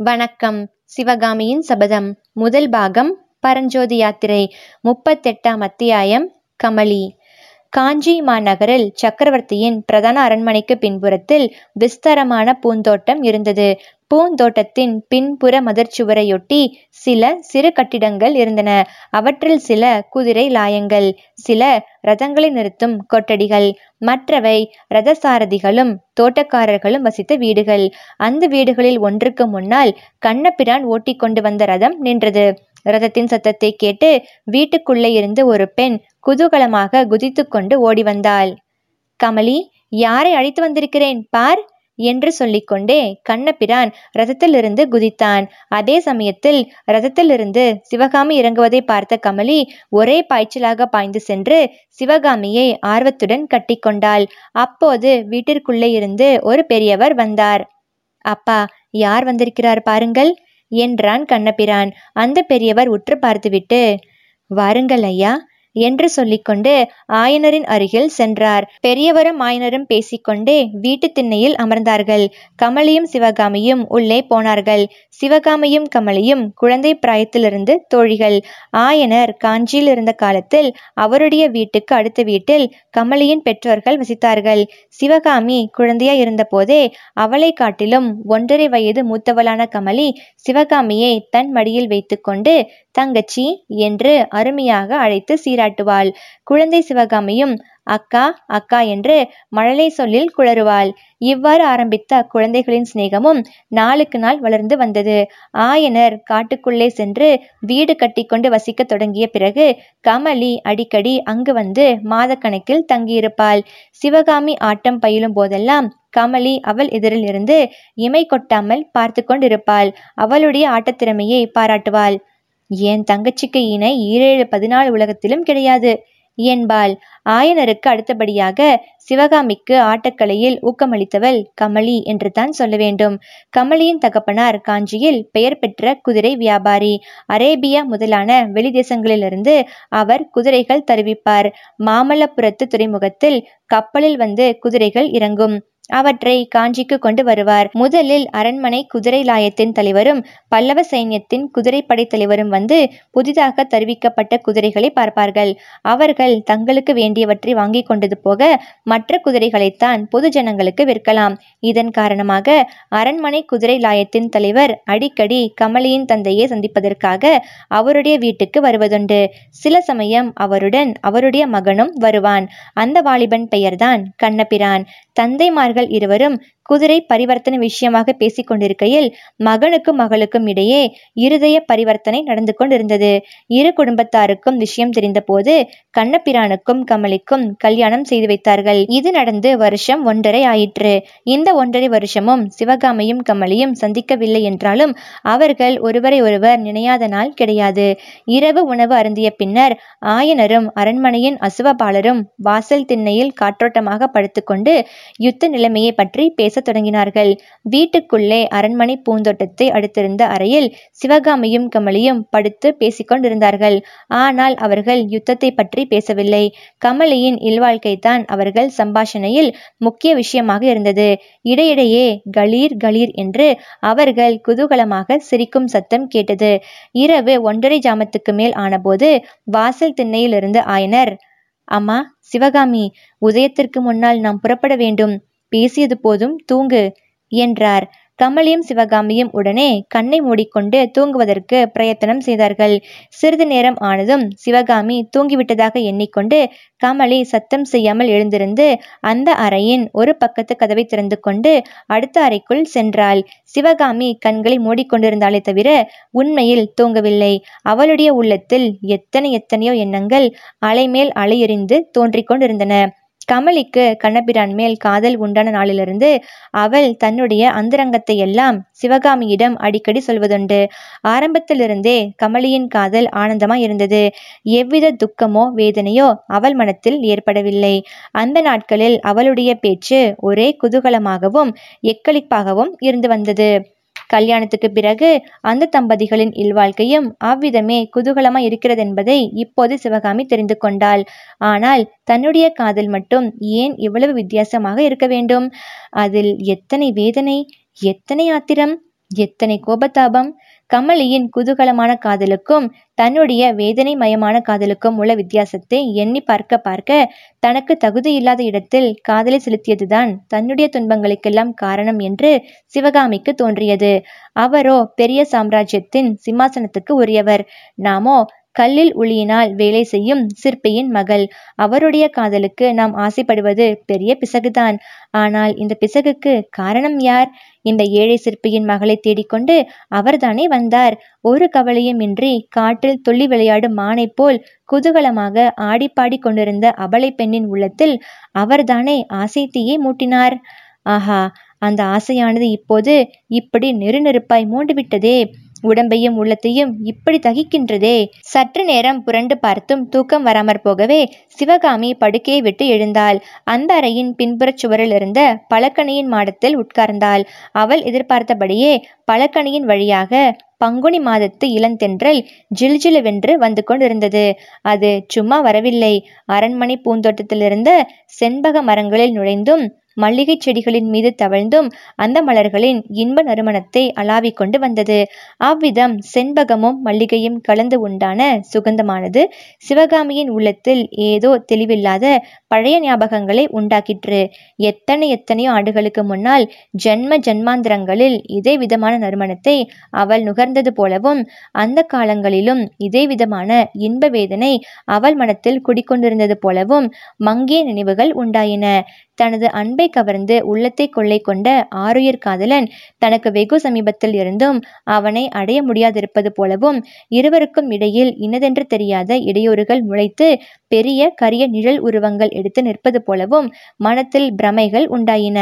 வணக்கம். சிவகாமியின் சபதம் முதல் பாகம் பரஞ்சோதி யாத்திரை முப்பத்தெட்டாம் அத்தியாயம் கமலி. காஞ்சி மாநகரில் சக்கரவர்த்தியின் பிரதான அரண்மனைக்கு பின்புறத்தில் விஸ்தாரமான பூந்தோட்டம் இருந்தது. பூந்தோட்டத்தின் பின்புற மதர்ச்சுவரையொட்டி சில சிறு கட்டிடங்கள் இருந்தன. அவற்றில் சில குதிரை லாயங்கள் சில ரதங்களை நிறுத்தும் கொட்டடிகள் மற்றவை ரதசாரதிகளும் தோட்டக்காரர்களும் வசித்த வீடுகள். அந்த வீடுகளில் ஒன்றுக்கு முன்னால் கண்ணபிரான் ஓட்டிக்கொண்டு வந்த ரதம் நின்றது. ரதத்தின் சத்தத்தை கேட்டு வீட்டுக்குள்ளே இருந்து ஒரு பெண் குதூகலமாக குதித்து கொண்டு ஓடி வந்தாள். கமலி யாரை அழைத்து வந்திருக்கிறேன்? பார் என்று சொல்லிக்கொண்டே கண்ணபிரான் ரதத்திலிருந்து குதித்தான். அதே சமயத்தில் ரதத்திலிருந்து சிவகாமி இறங்குவதை பார்த்த கமலி ஒரே பாய்ச்சலாக பாய்ந்து சென்று சிவகாமியை ஆர்வத்துடன் கட்டிக்கொண்டாள். அப்போது வீட்டிற்குள்ளே இருந்து ஒரு பெரியவர் வந்தார். அப்பா யார் வந்திருக்கிறார் பாருங்கள் என்றான் கண்ணபிரான். அந்த பெரியவர் உற்று பார்த்துவிட்டு வாருங்கள் ஐயா. என்று சொல்லிக்கொண்டு ஆயனரின் அருகில் சென்றார். பெரியவரும் ஆயனரும் பேசிக்கொண்டே வீட்டு திண்ணையில் அமர்ந்தார்கள். கமலியும் சிவகாமியும் உள்ளே போனார்கள். சிவகாமியும் கமலியும் குழந்தை பிராயத்திலிருந்து தோழிகள். ஆயனர் காஞ்சியில் இருந்த காலத்தில் அவருடைய வீட்டுக்கு அடுத்த வீட்டில் கமலியின் பெற்றோர்கள் வசித்தார்கள். சிவகாமி குழந்தையா இருந்தபோதே அவளை காட்டிலும் ஒன்றரை வயது மூத்தவளான கமலி சிவகாமியை தன் மடியில் வைத்துக்கொண்டு தங்கச்சி என்று அருமையாக அழைத்து சீராட்டுவாள். குழந்தை சிவகாமியும் அக்கா அக்கா என்று மழலை சொல்லில் குளறுவாள். இவ்வாறு ஆரம்பித்த குழந்தைகளின் சிநேகமும் நாளுக்கு நாள் வளர்ந்து வந்தது. ஆயனர் காட்டுக்குள்ளே சென்று வீடு கட்டிக்கொண்டு வசிக்க தொடங்கிய பிறகு கமலி அடிக்கடி அங்கு வந்து மாதக்கணக்கில் தங்கியிருப்பாள். சிவகாமி ஆட்டம் பயிலும் போதெல்லாம் கமலி அவள் எதிரில் இருந்து இமை கொட்டாமல் பார்த்து கொண்டிருப்பாள். அவளுடைய ஆட்டத்திறமையை பாராட்டுவாள். என் தங்கச்சிக்கு இணை ஈரேழு பதினாலு உலகத்திலும் கிடையாது. என்பாள் ஆயனருக்கு அடுத்தபடியாக சிவகாமிக்கு ஆட்டக்கலையில் ஊக்கமளித்தவள் கமலி என்று தான் சொல்ல வேண்டும். கமலியின் தகப்பனார் காஞ்சியில் பெயர் பெற்ற குதிரை வியாபாரி. அரேபியா முதலான வெளிதேசங்களிலிருந்து அவர் குதிரைகள் தருவிப்பார். மாமல்லபுரத்து துறைமுகத்தில் கப்பலில் வந்து குதிரைகள் இறங்கும். அவற்றை காஞ்சிக்கு கொண்டு வருவார். முதலில் அரண்மனை குதிரை லாயத்தின் தலைவரும் பல்லவ சைன்யத்தின் குதிரைப்படை தலைவரும் வந்து புதிதாக தருவிக்கப்பட்ட குதிரைகளை பார்ப்பார்கள். அவர்கள் தங்களுக்கு வேண்டியவற்றை வாங்கி கொண்டது போக மற்ற குதிரைகளைத்தான் பொது ஜனங்களுக்கு விற்கலாம். இதன் காரணமாக அரண்மனை குதிரை லாயத்தின் தலைவர் அடிக்கடி கமலியின் தந்தையை சந்திப்பதற்காக அவருடைய வீட்டுக்கு வருவதுண்டு. சில சமயம் அவருடன் அவருடைய மகனும் வருவான். அந்த வாலிபன் பெயர்தான் கண்ணபிரான். தந்தைமார்கள் இருவரும் குதிரை பரிவர்த்தனை விஷயமாக பேசிக் கொண்டிருக்கையில் மகனுக்கும் மகளுக்கும் இடையே இருதய பரிவர்த்தனை நடந்து கொண்டிருந்தது. இரு குடும்பத்தாருக்கும் விஷயம் தெரிந்தபோது கண்ணபிரானுக்கும் கமலிக்கும் கல்யாணம் செய்து வைத்தார்கள். இது நடந்து வருஷம் ஒன்றரை ஆயிற்று. இந்த ஒன்றரை வருஷமும் சிவகாமியும் கமலியும் சந்திக்கவில்லை என்றாலும் அவர்கள் ஒருவரை ஒருவர் நினையாத நாள் கிடையாது. இரவு உணவு அருந்திய பின்னர் ஆயனரும் அரண்மனையின் அசுவபாலரும் வாசல் திண்ணையில் காற்றோட்டமாக படுத்துக்கொண்டு யுத்த நிலைமையை பற்றி பேச தொடங்கினார்கள். வீட்டுக்குள்ளே அரண்மனை பூந்தோட்டத்தை அடுத்திருந்த அறையில் சிவகாமியும் கமலியும் படுத்து பேசிக்கொண்டிருந்தார்கள் ஆனால் அவர்கள் யுத்தத்தை பற்றி பேசவில்லை. கமலியின் இல்வாழ்க்கைதான் அவர்கள் சம்பாஷணையில் முக்கிய விஷயமாக இருந்தது. இடையிடையே கலீர் கலீர் என்று அவர்கள் குதூகலமாக சிரிக்கும் சத்தம் கேட்டது. இரவு ஒன்றரை ஜாமத்துக்கு மேல் ஆனபோது வாசல் திண்ணையிலிருந்து ஆயனர். அம்மா சிவகாமி உதயத்திற்கு முன்னால் நாம் புறப்பட வேண்டும். பேசியது போதும் தூங்கு என்றார். கமலியும் சிவகாமியும் உடனே கண்ணை மூடிக்கொண்டு தூங்குவதற்கு பிரயத்தனம் செய்தார்கள். சிறிது நேரம் ஆனதும் சிவகாமி தூங்கிவிட்டதாக எண்ணிக்கொண்டு கமலி சத்தம் செய்யாமல் எழுந்திருந்து அந்த அறையின் ஒரு பக்கத்து கதவை திறந்து கொண்டு அடுத்த அறைக்குள் சென்றாள். சிவகாமி கண்களை மூடிக்கொண்டிருந்தாலே தவிர உண்மையில் தூங்கவில்லை. அவளுடைய உள்ளத்தில் எத்தனை எத்தனையோ எண்ணங்கள் அலைமேல் அலையெறிந்து தோன்றிக் கொண்டிருந்தன கமலிக்கு கண்ணபிரான் மேல் காதல் உண்டான நாளிலிருந்து அவள் தன்னுடைய அந்தரங்கத்தை எல்லாம் சிவகாமியிடம் அடிக்கடி சொல்வதுண்டு. ஆரம்பத்திலிருந்தே கமலியின் காதல் ஆனந்தமாய் இருந்தது. எவ்வித துக்கமோ வேதனையோ அவள் மனத்தில் ஏற்படவில்லை. அந்த நாட்களில் அவளுடைய பேச்சு ஒரே குதூகலமாகவும் எக்களிப்பாகவும் இருந்து வந்தது. கல்யாணத்துக்கு பிறகு அந்த தம்பதிகளின் இல்வாழ்க்கையும் அவ்விதமே குதூகலமாய் இருக்கிறது என்பதை இப்போது சிவகாமி தெரிந்து கொண்டாள். ஆனால் தன்னுடைய காதல் மட்டும் ஏன் இவ்வளவு வித்தியாசமாக இருக்க வேண்டும்? அதில் எத்தனை வேதனை எத்தனை ஆத்திரம்? எத்தனை கோபதாபம் கமலியின் குதூகலமான காதலுக்கும் தன்னுடைய வேதனை மயமான காதலுக்கும் உள்ள வித்தியாசத்தை எண்ணி பார்க்க பார்க்க தனக்கு தகுதியில்லாத இடத்தில் காதலை செலுத்தியதுதான் தன்னுடைய துன்பங்களுக்கெல்லாம் காரணம் என்று சிவகாமிக்கு தோன்றியது. அவரோ பெரிய சாம்ராஜ்யத்தின் சிம்மாசனத்துக்கு உரியவர். நாமோ கல்லில் உளியினால் வேலை செய்யும் சிற்பியின் மகள். அவருடைய காதலுக்கு நாம் ஆசைப்படுவது பெரிய பிசகுதான். ஆனால் இந்த பிசகுக்கு காரணம் யார்? இந்த ஏழை சிற்பியின் மகளை தேடிக்கொண்டு அவர்தானே வந்தார். ஒரு கவலையும் இன்றி காற்றில் துள்ளி விளையாடும் மானை போல் குதூகலமாக ஆடிப்பாடி கொண்டிருந்த அபலை பெண்ணின் உள்ளத்தில் அவர்தானே ஆசை தீயை மூட்டினார். ஆஹா அந்த ஆசையானது இப்போது இப்படி நெருநெருப்பாய் மூண்டுவிட்டதே உடம்பையும் உள்ளத்தையும் இப்படி தகிக்கின்றதே. சற்று நேரம் புரண்டு பார்த்தும் தூக்கம் வராமற் போகவே சிவகாமி படுக்கையை விட்டு எழுந்தாள். அந்த அறையின் பின்புறச் சுவரில் இருந்த பழக்கணியின் மாடத்தில் உட்கார்ந்தாள். அவள் எதிர்பார்த்தபடியே பழக்கணியின் வழியாக பங்குனி மாதத்து இளந்தென்றல் ஜில்ஜிலுவென்று வந்து கொண்டிருந்தது. அது சும்மா வரவில்லை. அரண்மனை பூந்தோட்டத்திலிருந்த செண்பக மரங்களில் நுழைந்தும் மல்லிகைச் செடிகளின் மீது தவழ்ந்தும் அந்த மலர்களின் இன்ப நறுமணத்தை அளாவிக் கொண்டு வந்தது. அவ்விதம் செண்பகமும் மல்லிகையும் கலந்து உண்டான சுகந்தமானது சிவகாமியின் உள்ளத்தில் ஏதோ தெளிவில்லாத பழைய ஞாபகங்களை உண்டாக்கிற்று. எத்தனை எத்தனையோ ஆண்டுகளுக்கு முன்னால் ஜென்ம ஜென்மாந்திரங்களில் இதே விதமான நறுமணத்தை அவள் நுகர்ந்தது போலவும் அந்த காலங்களிலும் இதே விதமான இன்ப வேதனை அவள் மனத்தில் குடிக்கொண்டிருந்தது போலவும் மங்கிய நினைவுகள் உண்டாயின. தனது அன்பை கவர்ந்து உள்ளத்தை கொள்ளை கொண்ட ஆருயிர் காதலன் தனக்கு வெகு சமீபத்தில் இருந்தும் அவனை அடைய முடியாதிருப்பது போலவும் இருவருக்கும் இடையில் இன்னதென்று தெரியாத இடையூறுகள் முளைத்து பெரிய கரிய நிழல் உருவங்கள் எடுத்து நிற்பது போலவும் மனத்தில் பிரமைகள் உண்டாயின.